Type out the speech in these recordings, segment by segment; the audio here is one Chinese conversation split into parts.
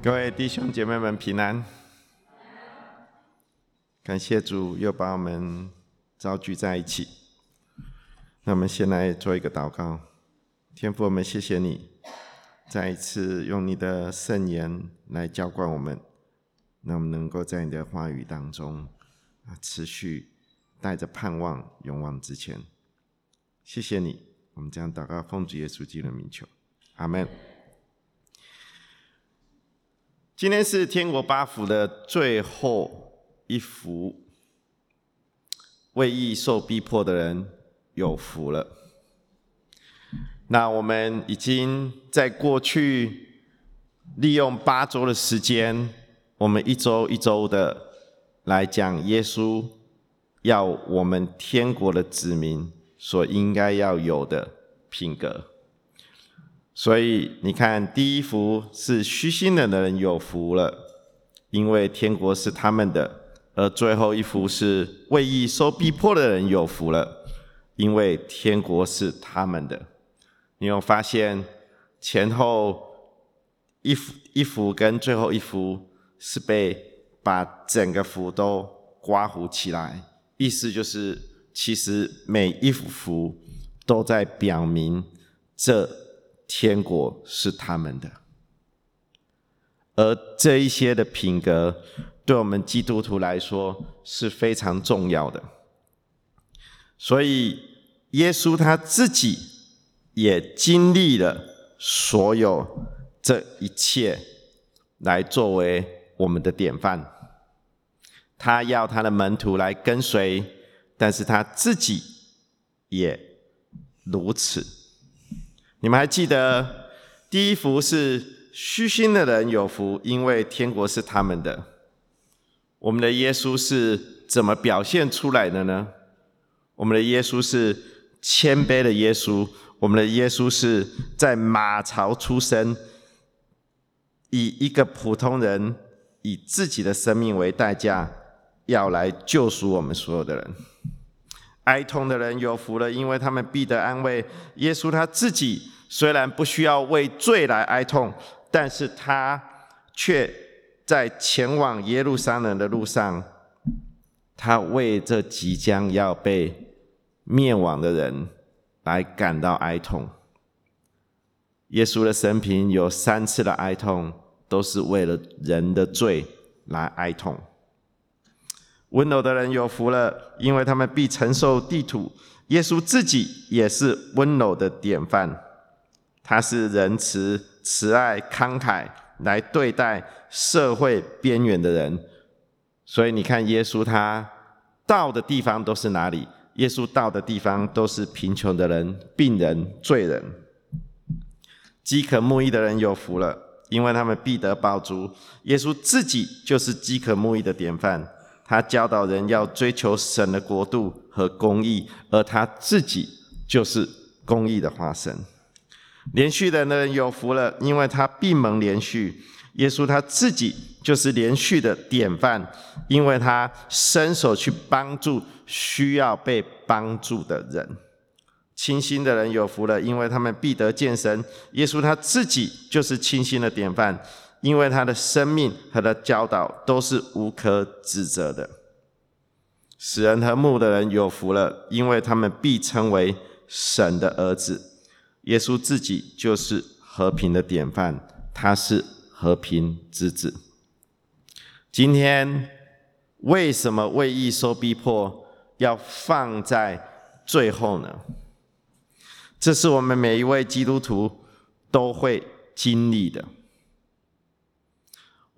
各位弟兄姐妹们平安，感谢主又把我们召聚在一起。那我们先来做一个祷告，天父，我们谢谢你，再一次用你的圣言来浇灌我们，让我们能够在你的话语当中啊，持续带着盼望勇往直前。谢谢你，我们将祷告奉主耶稣基督的名求，阿门。今天是天国八福的最后一福，为义受逼迫的人有福了。那我们已经在过去利用八周的时间，我们一周一周的来讲耶稣要我们天国的子民所应该要有的品格。所以你看，第一幅是虚心的人有福了，因为天国是他们的；而最后一幅是为义受逼迫的人有福了，因为天国是他们的。你有发现前后一幅一幅跟最后一幅是被把整个幅都刮糊起来，意思就是其实每一幅幅都在表明这。天国是他们的，而这一些的品格，对我们基督徒来说是非常重要的。所以，耶稣他自己也经历了所有这一切，来作为我们的典范。他要他的门徒来跟随，但是他自己也如此。你们还记得第一幅是虚心的人有福，因为天国是他们的。我们的耶稣是怎么表现出来的呢？我们的耶稣是谦卑的耶稣，我们的耶稣是在马槽出生，以一个普通人以自己的生命为代价，要来救赎我们所有的人。哀痛的人有福了，因为他们必得安慰。耶稣他自己虽然不需要为罪来哀痛，但是他却在前往耶路撒冷的路上，他为这即将要被灭亡的人来感到哀痛。耶稣的生平有三次的哀痛，都是为了人的罪来哀痛。温柔的人有福了，因为他们必承受地土。耶稣自己也是温柔的典范，他是仁慈、慈爱、慷慨来对待社会边缘的人。所以你看，耶稣他到的地方都是哪里？耶稣到的地方都是贫穷的人、病人、罪人。饥渴慕义的人有福了，因为他们必得饱足。耶稣自己就是饥渴慕义的典范。他教导人要追求神的国度和公义，而他自己就是公义的化身。连续的人有福了，因为他闭门连续。耶稣他自己就是连续的典范，因为他伸手去帮助需要被帮助的人。清心的人有福了，因为他们必得见神。耶稣他自己就是清心的典范。因为他的生命和他教导都是无可指责的，使人和睦的人有福了，因为他们必称为神的儿子。耶稣自己就是和平的典范，他是和平之子。今天为什么为义受逼迫要放在最后呢？这是我们每一位基督徒都会经历的。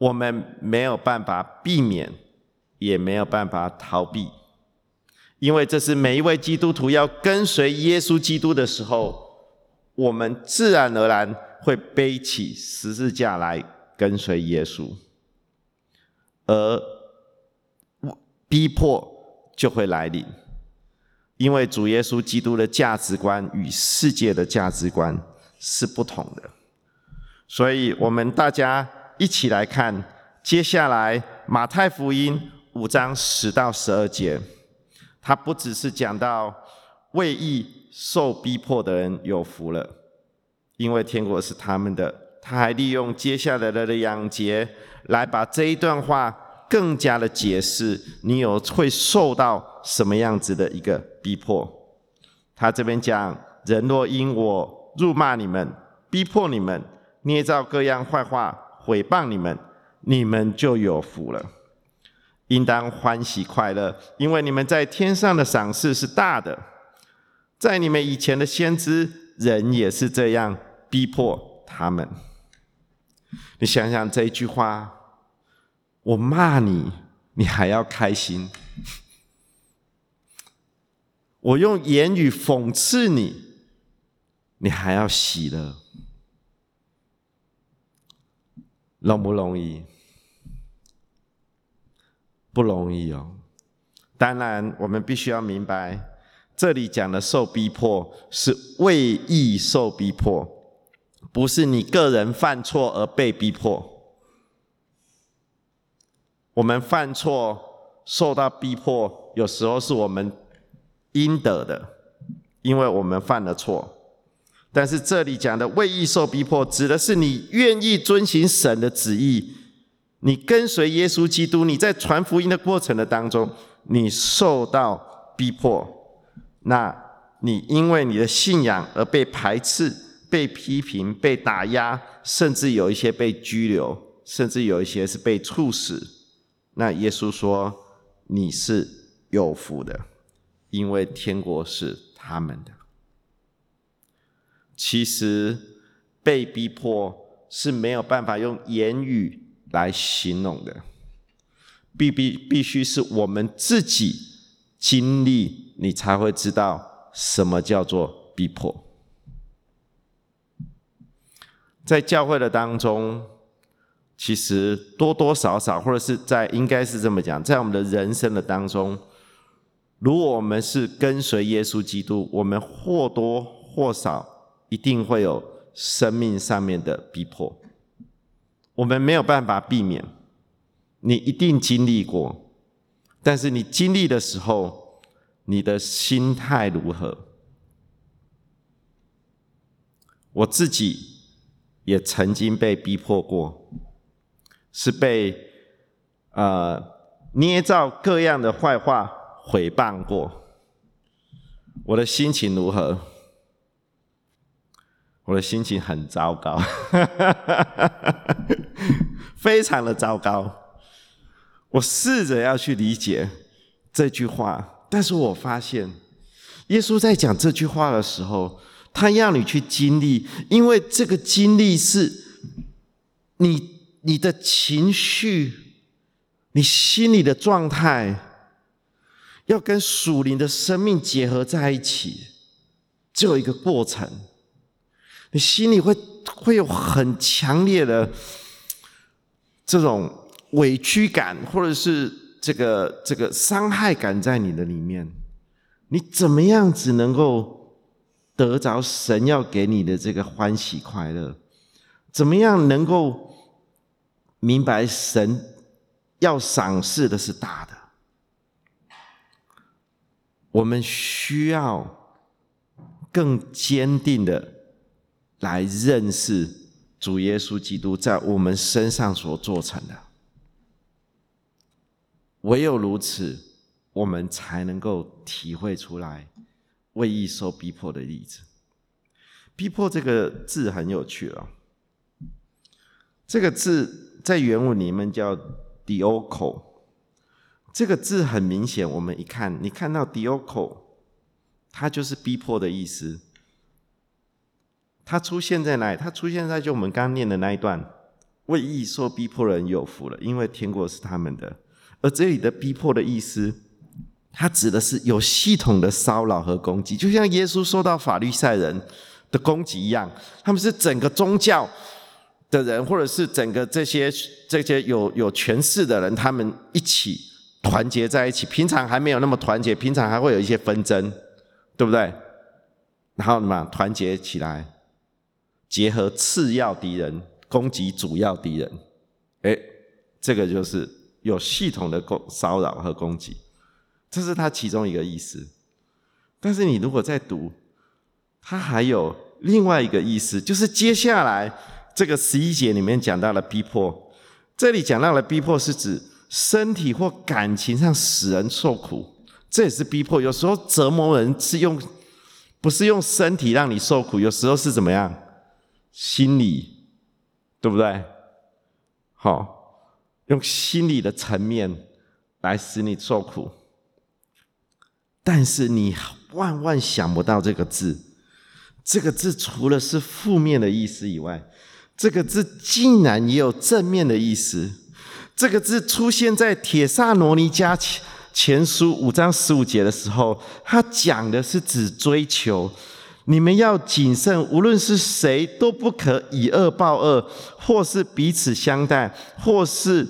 我们没有办法避免，也没有办法逃避，因为这是每一位基督徒要跟随耶稣基督的时候，我们自然而然会背起十字架来跟随耶稣，而逼迫就会来临，因为主耶稣基督的价值观与世界的价值观是不同的，所以我们大家。一起来看，接下来马太福音五章十到十二节，它不只是讲到为义受逼迫的人有福了，因为天国是他们的，他还利用接下来的两节来把这一段话更加的解释，你有会受到什么样子的一个逼迫。他这边讲：人若因我辱骂你们、逼迫你们、捏造各样坏话、毁谤你们，你们就有福了。应当欢喜快乐，因为你们在天上的赏赐是大的。在你们以前的先知，人也是这样逼迫他们。你想想这一句话，我骂你，你还要开心；我用言语讽刺你，你还要喜乐，容不容易？不容易哦。当然，我们必须要明白，这里讲的受逼迫是为义受逼迫，不是你个人犯错而被逼迫。我们犯错受到逼迫，有时候是我们应得的，因为我们犯了错。但是这里讲的为义受逼迫，指的是你愿意遵行神的旨意。你跟随耶稣基督，你在传福音的过程的当中，你受到逼迫，那你因为你的信仰而被排斥、被批评、被打压，甚至有一些被拘留，甚至有一些是被处死。那耶稣说你是有福的，因为天国是他们的。其实被逼迫是没有办法用言语。来形容的，必必必须是我们自己经历，你才会知道什么叫做逼迫。在教会的当中，其实多多少少，或者是在应该是这么讲，在我们的人生的当中，如果我们是跟随耶稣基督，我们或多或少一定会有生命上面的逼迫。我们没有办法避免，你一定经历过，但是你经历的时候，你的心态如何？我自己也曾经被逼迫过，是被呃捏造各样的坏话毁谤过，我的心情如何？我的心情很糟糕，非常的糟糕。我试着要去理解这句话，但是我发现，耶稣在讲这句话的时候，他要你去经历，因为这个经历是你你的情绪、你心里的状态，要跟属灵的生命结合在一起，只有一个过程。你心里会会有很强烈的这种委屈感，或者是这个这个伤害感在你的里面。你怎么样子能够得着神要给你的这个欢喜快乐？怎么样能够明白神要赏赐的是大的？我们需要更坚定的。来认识主耶稣基督在我们身上所做成的，唯有如此，我们才能够体会出来为义受逼迫的例子。逼迫这个字很有趣了，这个字在原文里面叫 “dioco”，这个字很明显，我们一看，你看到 “dioco”，它就是逼迫的意思。它出现在哪里？它出现在就我们刚念的那一段，为义受逼迫的人有福了，因为天国是他们的。而这里的逼迫的意思，它指的是有系统的骚扰和攻击，就像耶稣受到法律赛人的攻击一样。他们是整个宗教的人，或者是整个这些这些有有权势的人，他们一起团结在一起。平常还没有那么团结，平常还会有一些纷争，对不对？然后嘛，团结起来。结合次要敌人攻击主要敌人，哎，这个就是有系统的攻骚扰和攻击，这是它其中一个意思。但是你如果再读，它还有另外一个意思，就是接下来这个十一节里面讲到了逼迫，这里讲到了逼迫是指身体或感情上使人受苦，这也是逼迫。有时候折磨人是用，不是用身体让你受苦，有时候是怎么样，心理，对不对？好，用心理的层面来使你受苦，但是你万万想不到这个字。这个字除了是负面的意思以外，这个字竟然也有正面的意思。这个字出现在《铁萨罗尼加前前书》五章十五节的时候，他讲的是指追求，你们要谨慎，无论是谁都不可以恶报恶，或是彼此相待，或是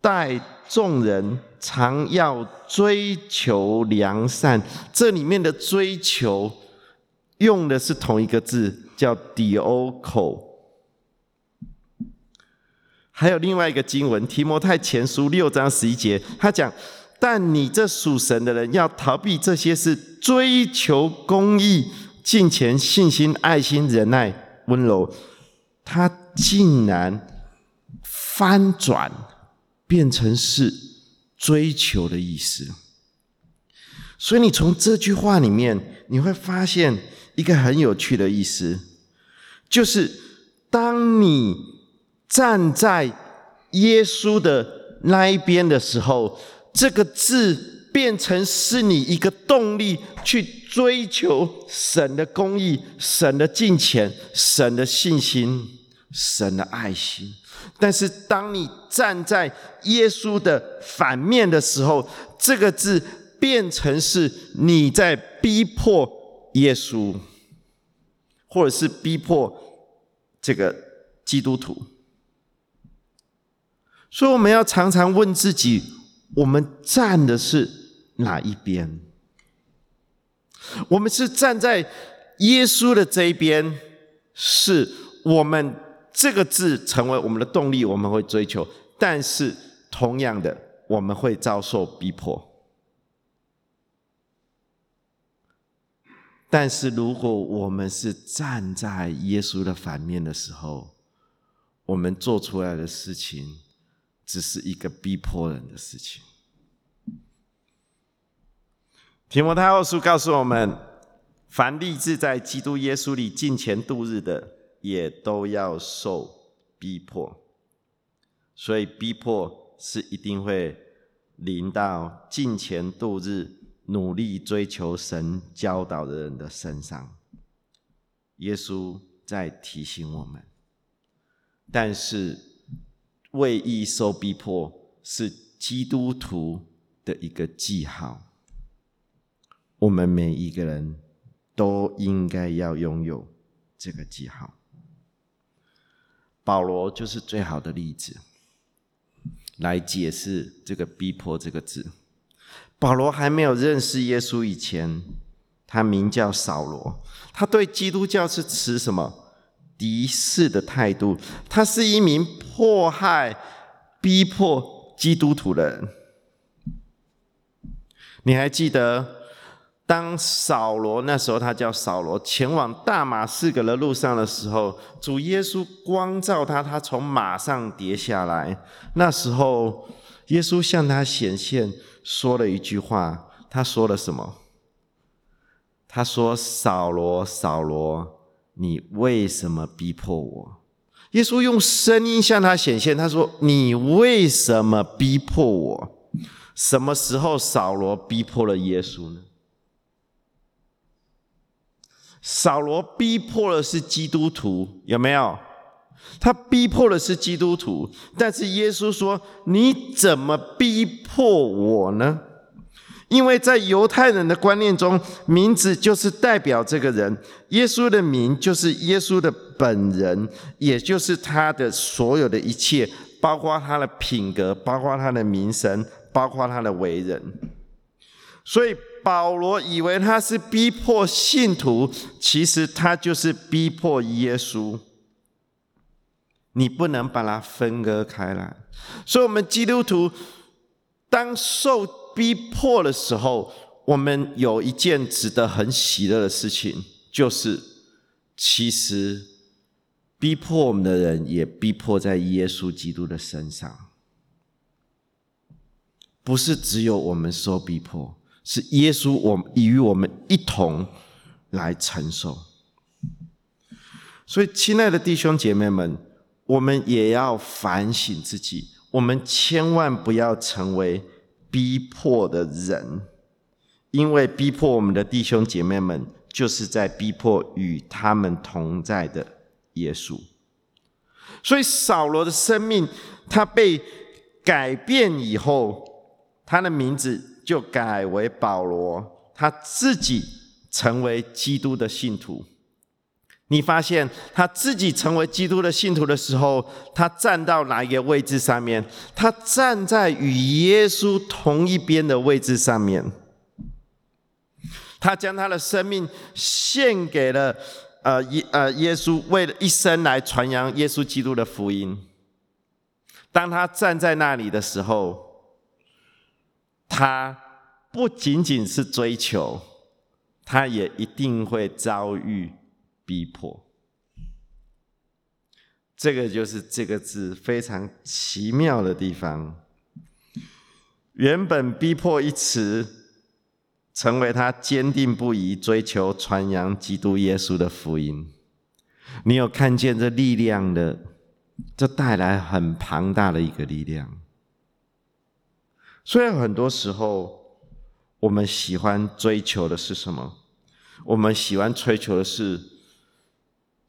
待众人，常要追求良善。这里面的追求。用的是同一个字，叫 “dio”。还有另外一个经文，《提摩太前书》六章十一节，他讲：“但你这属神的人，要逃避这些事，追求公义、金钱、信心、爱心、忍耐、温柔。”他竟然翻转，变成是追求的意思。所以你从这句话里面，你会发现。一个很有趣的意思，就是当你站在耶稣的那一边的时候，这个字变成是你一个动力去追求神的公义、神的金钱、神的信心、神的爱心。但是当你站在耶稣的反面的时候，这个字变成是你在逼迫。耶稣，或者是逼迫这个基督徒，所以我们要常常问自己：我们站的是哪一边？我们是站在耶稣的这一边，是我们这个字成为我们的动力，我们会追求；但是同样的，我们会遭受逼迫。但是，如果我们是站在耶稣的反面的时候，我们做出来的事情，只是一个逼迫人的事情。提摩太后书告诉我们：凡立志在基督耶稣里敬虔度日的，也都要受逼迫。所以，逼迫是一定会临到敬虔度日。努力追求神教导的人的身上，耶稣在提醒我们。但是，为义受逼迫是基督徒的一个记号，我们每一个人都应该要拥有这个记号。保罗就是最好的例子，来解释这个“逼迫”这个字。保罗还没有认识耶稣以前，他名叫扫罗。他对基督教是持什么敌视的态度？他是一名迫害、逼迫基督徒的人。你还记得，当扫罗那时候他叫扫罗，前往大马士革的路上的时候，主耶稣光照他，他从马上跌下来。那时候，耶稣向他显现。说了一句话，他说了什么？他说：“扫罗，扫罗，你为什么逼迫我？”耶稣用声音向他显现，他说：“你为什么逼迫我？什么时候扫罗逼迫了耶稣呢？扫罗逼迫的是基督徒，有没有？他逼迫的是基督徒，但是耶稣说：“你怎么逼迫我呢？”因为在犹太人的观念中，名字就是代表这个人，耶稣的名就是耶稣的本人，也就是他的所有的一切，包括他的品格，包括他的名声，包括他的为人。所以保罗以为他是逼迫信徒，其实他就是逼迫耶稣。你不能把它分割开来，所以，我们基督徒当受逼迫的时候，我们有一件值得很喜乐的事情，就是其实逼迫我们的人也逼迫在耶稣基督的身上。不是只有我们受逼迫，是耶稣我与我们一同来承受。所以，亲爱的弟兄姐妹们，我们也要反省自己，我们千万不要成为逼迫的人，因为逼迫我们的弟兄姐妹们，就是在逼迫与他们同在的耶稣。所以，扫罗的生命他被改变以后。他的名字就改为保罗，他自己成为基督的信徒。你发现他自己成为基督的信徒的时候，他站到哪一个位置上面？他站在与耶稣同一边的位置上面。他将他的生命献给了呃耶呃耶稣，为了一生来传扬耶稣基督的福音。当他站在那里的时候。他不仅仅是追求，他也一定会遭遇逼迫。这个就是这个字非常奇妙的地方。原本“逼迫”一词，成为他坚定不移追求传扬基督耶稣的福音。你有看见这力量的？这带来很庞大的一个力量。虽然很多时候，我们喜欢追求的是什么？我们喜欢追求的是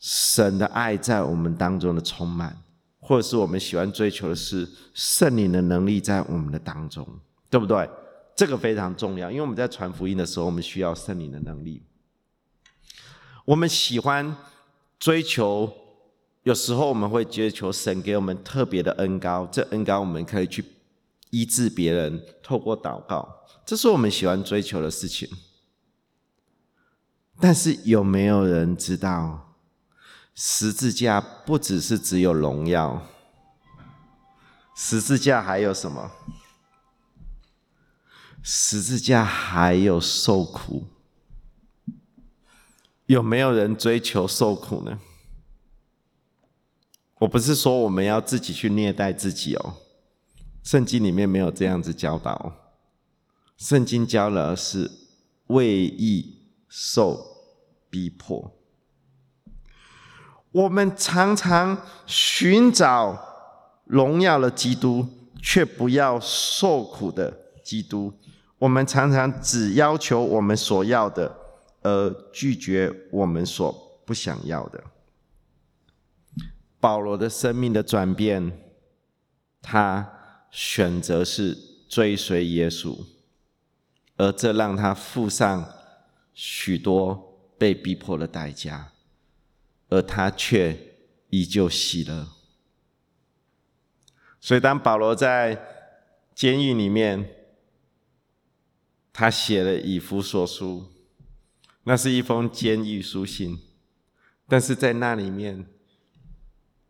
神的爱在我们当中的充满，或者是我们喜欢追求的是圣灵的能力在我们的当中，对不对？这个非常重要，因为我们在传福音的时候，我们需要圣灵的能力。我们喜欢追求，有时候我们会追求神给我们特别的恩高，这恩高我们可以去。医治别人，透过祷告，这是我们喜欢追求的事情。但是有没有人知道，十字架不只是只有荣耀，十字架还有什么？十字架还有受苦。有没有人追求受苦呢？我不是说我们要自己去虐待自己哦。圣经里面没有这样子教导，圣经教的是为义受逼迫。我们常常寻找荣耀的基督，却不要受苦的基督。我们常常只要求我们所要的，而拒绝我们所不想要的。保罗的生命的转变，他。选择是追随耶稣，而这让他付上许多被逼迫的代价，而他却依旧喜乐。所以，当保罗在监狱里面，他写了以弗所书，那是一封监狱书信，但是在那里面，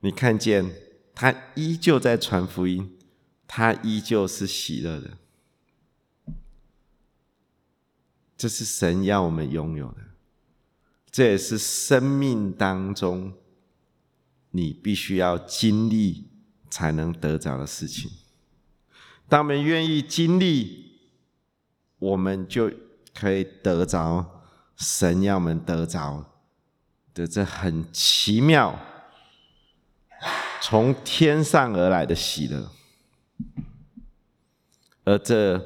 你看见他依旧在传福音。他依旧是喜乐的，这是神要我们拥有的，这也是生命当中你必须要经历才能得着的事情。当我们愿意经历，我们就可以得着神要我们得着的这很奇妙、从天上而来的喜乐。而这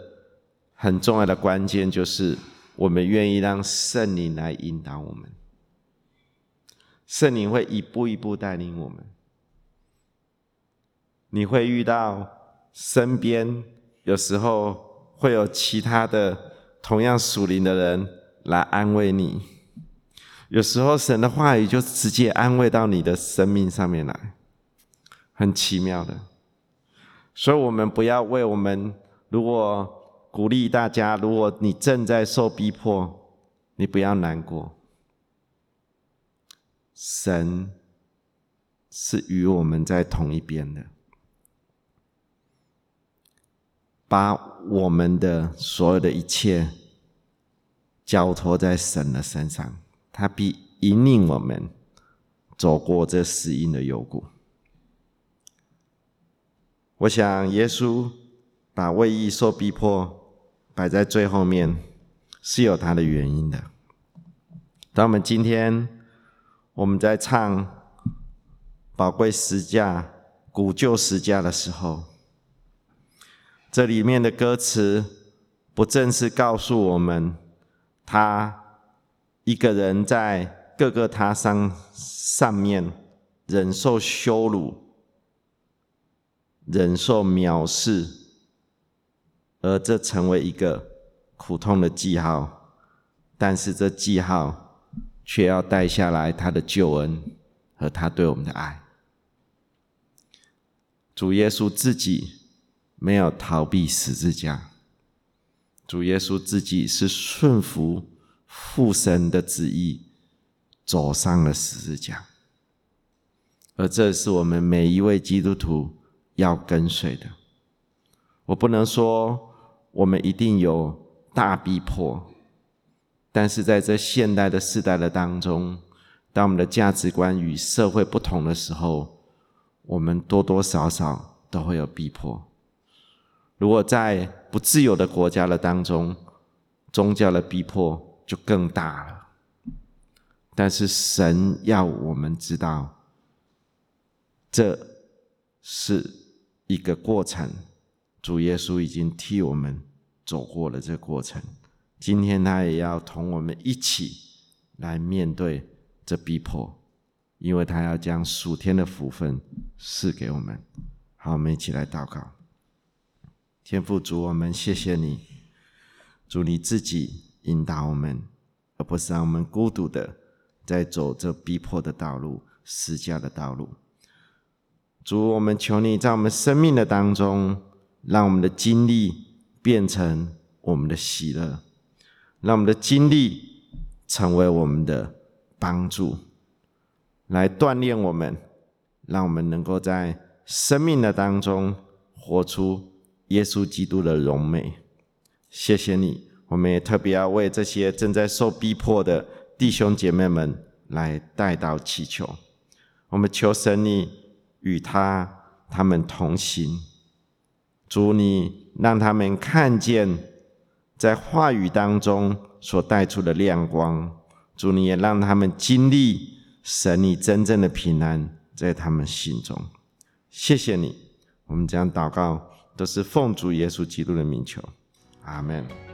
很重要的关键就是，我们愿意让圣灵来引导我们。圣灵会一步一步带领我们。你会遇到身边有时候会有其他的同样属灵的人来安慰你，有时候神的话语就直接安慰到你的生命上面来，很奇妙的。所以，我们不要为我们。如果鼓励大家，如果你正在受逼迫，你不要难过。神是与我们在同一边的，把我们的所有的一切交托在神的身上，他必引领我们走过这死荫的幽谷。我想，耶稣把为义受逼迫摆在最后面，是有他的原因的。当我们今天我们在唱宝贵十架、古旧十架的时候，这里面的歌词不正是告诉我们，他一个人在各个他上上面忍受羞辱、忍受藐视，而这成为一个苦痛的记号，但是这记号。却要带下来他的救恩和他对我们的爱。主耶稣自己没有逃避十字架，主耶稣自己是顺服父神的旨意，走上了十字架。而这是我们每一位基督徒要跟随的。我不能说我们一定有大逼迫。但是在这现代的世代的当中，当我们的价值观与社会不同的时候，我们多多少少都会有逼迫。如果在不自由的国家的当中，宗教的逼迫就更大了。但是神要我们知道，这是一个过程，主耶稣已经替我们走过了这过程。今天他也要同我们一起来面对这逼迫，因为他要将属天的福分赐给我们。好，我们一起来祷告。天父主，我们谢谢你，主你自己引导我们，而不是让我们孤独的在走这逼迫的道路、施教的道路。主，我们求你在我们生命的当中，让我们的经历变成我们的喜乐。让我们的经历成为我们的帮助，来锻炼我们，让我们能够在生命的当中活出耶稣基督的荣美。谢谢你，我们也特别要为这些正在受逼迫的弟兄姐妹们来带到祈求。我们求神你与他他们同行，主你让他们看见。在话语当中所带出的亮光，主你也让他们经历神你真正的平安在他们心中。谢谢你，我们将祷告都是奉主耶稣基督的名求，阿门。